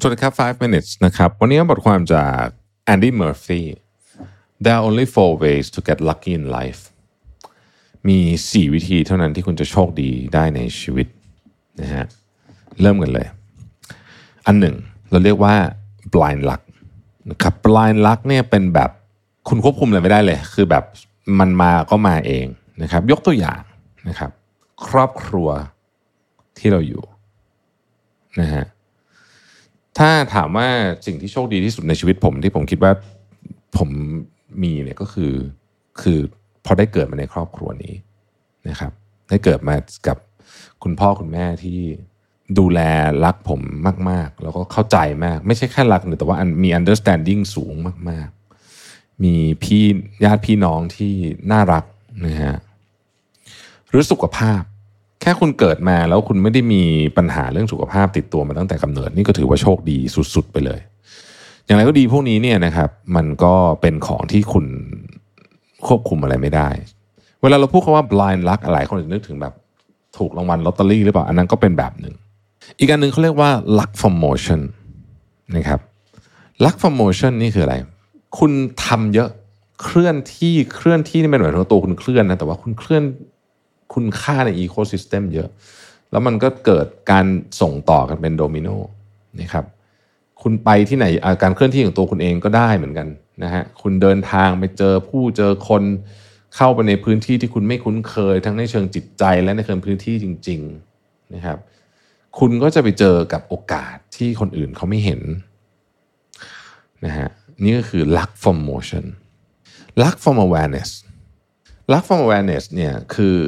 สวัสดีครับ 5 minutes นะครับ วันนี้บทความจาก Andy Murphy There are only four ways to get lucky in life มี 4 วิธีเท่านั้นที่คุณจะโชคดีได้ในชีวิตนะฮะ เริ่มกันเลย อันหนึ่ง เราเรียกว่า blind luck นะครับ blind luck เนี่ยเป็นแบบคุณควบคุมอะไรไม่ได้เลย คือแบบมันมาก็มาเองนะครับ ยกตัวอย่างนะครับ ครอบครัวที่เราอยู่นะฮะ ถ้าถามว่าสิ่งที่โชคดีที่สุดในชีวิตผมที่ผมคิดว่าผมมีเนี่ยก็คือคือพอได้เกิดมาในครอบครัวนี้นะครับ ได้เกิดมากับคุณพ่อคุณแม่ที่ดูแลรักผมมาก ๆ แล้วก็เข้าใจมาก ไม่ใช่แค่รักแต่ว่ามี understanding สูงมาก ๆ มีพี่ญาติพี่น้องที่น่ารักนะฮะหรือสุขภาพ ค่คุณเกิดมาแล้วคุณไม่ได้มีปัญหาเรื่องสุขภาพติดตัวมาตั้งแต่กำเนิดนี่ก็ถือว่าโชคดีสุดๆไปเลย อย่างไรก็ดีพวกนี้เนี่ยนะครับ มันก็เป็นของที่คุณควบคุมอะไรไม่ได้ เวลาเราพูดคำว่า blind luck อะไรคนจะนึกถึงแบบถูกรางวัลลอตเตอรี่หรือเปล่า อันนั้นก็เป็นแบบหนึ่ง อีกอันหนึ่งเขาเรียกว่า luck from motion นะครับ luck from motion นี่คืออะไร คุณทำเยอะเคลื่อนที่เคลื่อนที่นี่เป็นหมายถึงว่าตัวคุณเคลื่อนนะแต่ว่าคุณเคลื่อน คุณค่าใน ecosystem เยอะ แล้วมันก็เกิดการส่งต่อกันเป็นโดมิโนนะครับคุณไปที่ไหน การเคลื่อนที่ของตัวคุณเองก็ได้เหมือนกันนะฮะคุณเดินทางไปเจอผู้เจอคนเข้าไปในพื้นที่ที่คุณไม่คุ้นเคย ทั้งในเชิงจิตใจและในเชิงพื้นที่จริง ๆนะครับ คุณก็จะไปเจอกับโอกาสที่คนอื่นเขาไม่เห็นนะฮะนี่ก็คือ luck from motion luck from awareness luck from awareness เนี่ยคือ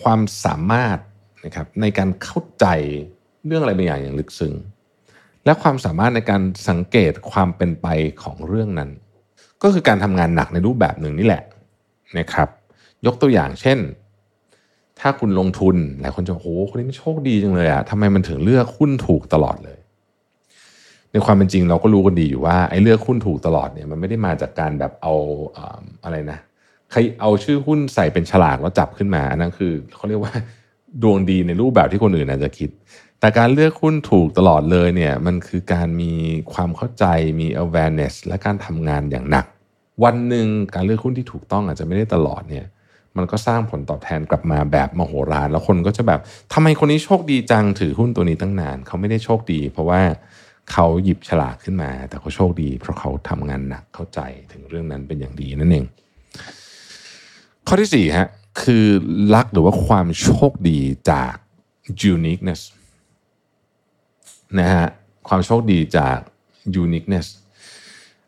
ความสามารถนะครับในการเข้าใจเรื่องอะไรบางอย่างอย่างลึกซึ้งและความสามารถในการสังเกตความเป็นไปของเรื่องนั้น ก็คือการทำงานหนักในรูปแบบหนึ่งนี่แหละนะครับ ยกตัวอย่างเช่น ถ้าคุณลงทุนหลายคนจะโอ้โหคนนี้มันโชคดีจังเลยอะทำไมมันถึงเลือกหุ้นถูกตลอดเลย ในความเป็นจริงเราก็รู้กันดีอยู่ว่าไอ้เลือกหุ้นถูกตลอดเนี่ยมันไม่ได้มาจากการแบบเอาอะไรนะ ใครเอาชื่อหุ้นใส่เป็นฉลากแล้วจับขึ้นมาอันนั้นคือเขาเรียกว่าดวงดีในรูปแบบที่คนอื่นอาจจะคิด แต่การเลือกหุ้นถูกตลอดเลยเนี่ยมันคือการมีความเข้าใจมี awareness และการทำงานอย่างหนัก วันหนึ่งการเลือกหุ้นที่ถูกต้องอาจจะไม่ได้ตลอดเนี่ยมันก็สร้างผลตอบแทนกลับมาแบบมโหฬารแล้วคนก็จะแบบทำไมคนนี้โชคดีจังถือหุ้นตัวนี้ตั้งนาน เขาไม่ได้โชคดี เพราะว่าเขาหยิบฉลากขึ้นมา แต่เขาโชคดี เพราะเขาทำงานหนักเข้าใจถึงเรื่องนั้นเป็นอย่างดีนั่นเอง ข้อที่สี่ฮะคือลักหรือว่าความโชคดีจาก uniqueness นะฮะความโชคดีจาก uniqueness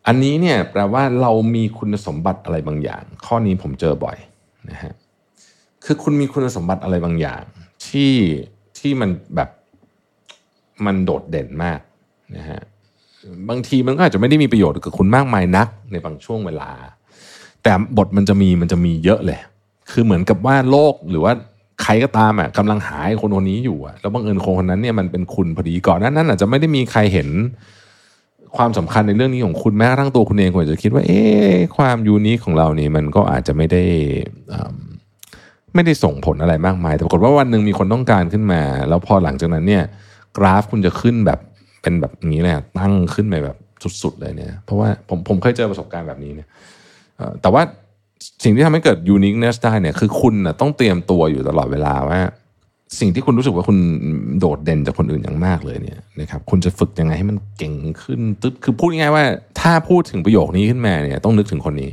อันนี้เนี่ยแปลว่าเรามีคุณสมบัติอะไรบางอย่าง ข้อนี้ผมเจอบ่อยนะฮะคือคุณมีคุณสมบัติอะไรบางอย่าง ที่ที่มันแบบมันโดดเด่นมากนะฮะบางทีมันก็อาจจะไม่ได้มีประโยชน์กับคุณมากมายนักในบางช่วงเวลา แต่บทมันจะมีมันจะมีเยอะเลย คือเหมือนกับว่าโลกหรือว่าใครก็ตามอะกำลังหายคนคนนี้อยู่อะแล้วบังเอิญคนคนนั้นเนี่ยมันเป็นคุณพอดีก่อนนั้นนั้นอาจจะไม่ได้มีใครเห็นความสำคัญในเรื่องนี้ของคุณแม้กระทั่งตัวคุณเองคุณอาจจะคิดว่า เอ๊ะความยูนิคของเรานี่มันก็อาจจะไม่ได้อ่าไม่ได้ส่งผลอะไรมากมาย แต่ปรากฏว่าวันหนึ่งมีคนต้องการขึ้นมา แล้วพอหลังจากนั้นเนี่ย กราฟคุณจะขึ้นแบบเป็นแบบนี้เลยอะตั้งขึ้นไปแบบสุดๆเลยเนี่ย เพราะว่าผมผมเคยเจอประสบการณ์แบบนี้เนี่ย แต่ว่าสิ่งที่ทำให้เกิด uniqueness ได้เนี่ยคือคุณนะต้องเตรียมตัวอยู่ตลอดเวลาว่า สิ่งที่คุณรู้สึกว่าคุณโดดเด่นจากคนอื่นอย่างมากเลยเนี่ยนะครับคุณจะฝึกยังไงให้มันเก่งขึ้นตึ๊บคือพูดง่ายๆว่า ถ้าพูดถึงประโยคนี้ขึ้นมาเนี่ยต้องนึกถึงคนนี้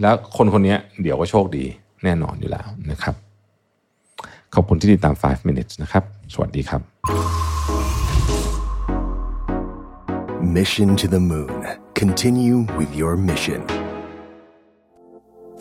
แล้วคนคนนี้เดี๋ยวก็โชคดีแน่นอนอยู่แล้วนะครับ ขอบคุณที่ติดตาม 5 minutes นะครับ สวัสดีครับ Mission to the Moon. Continue with your mission.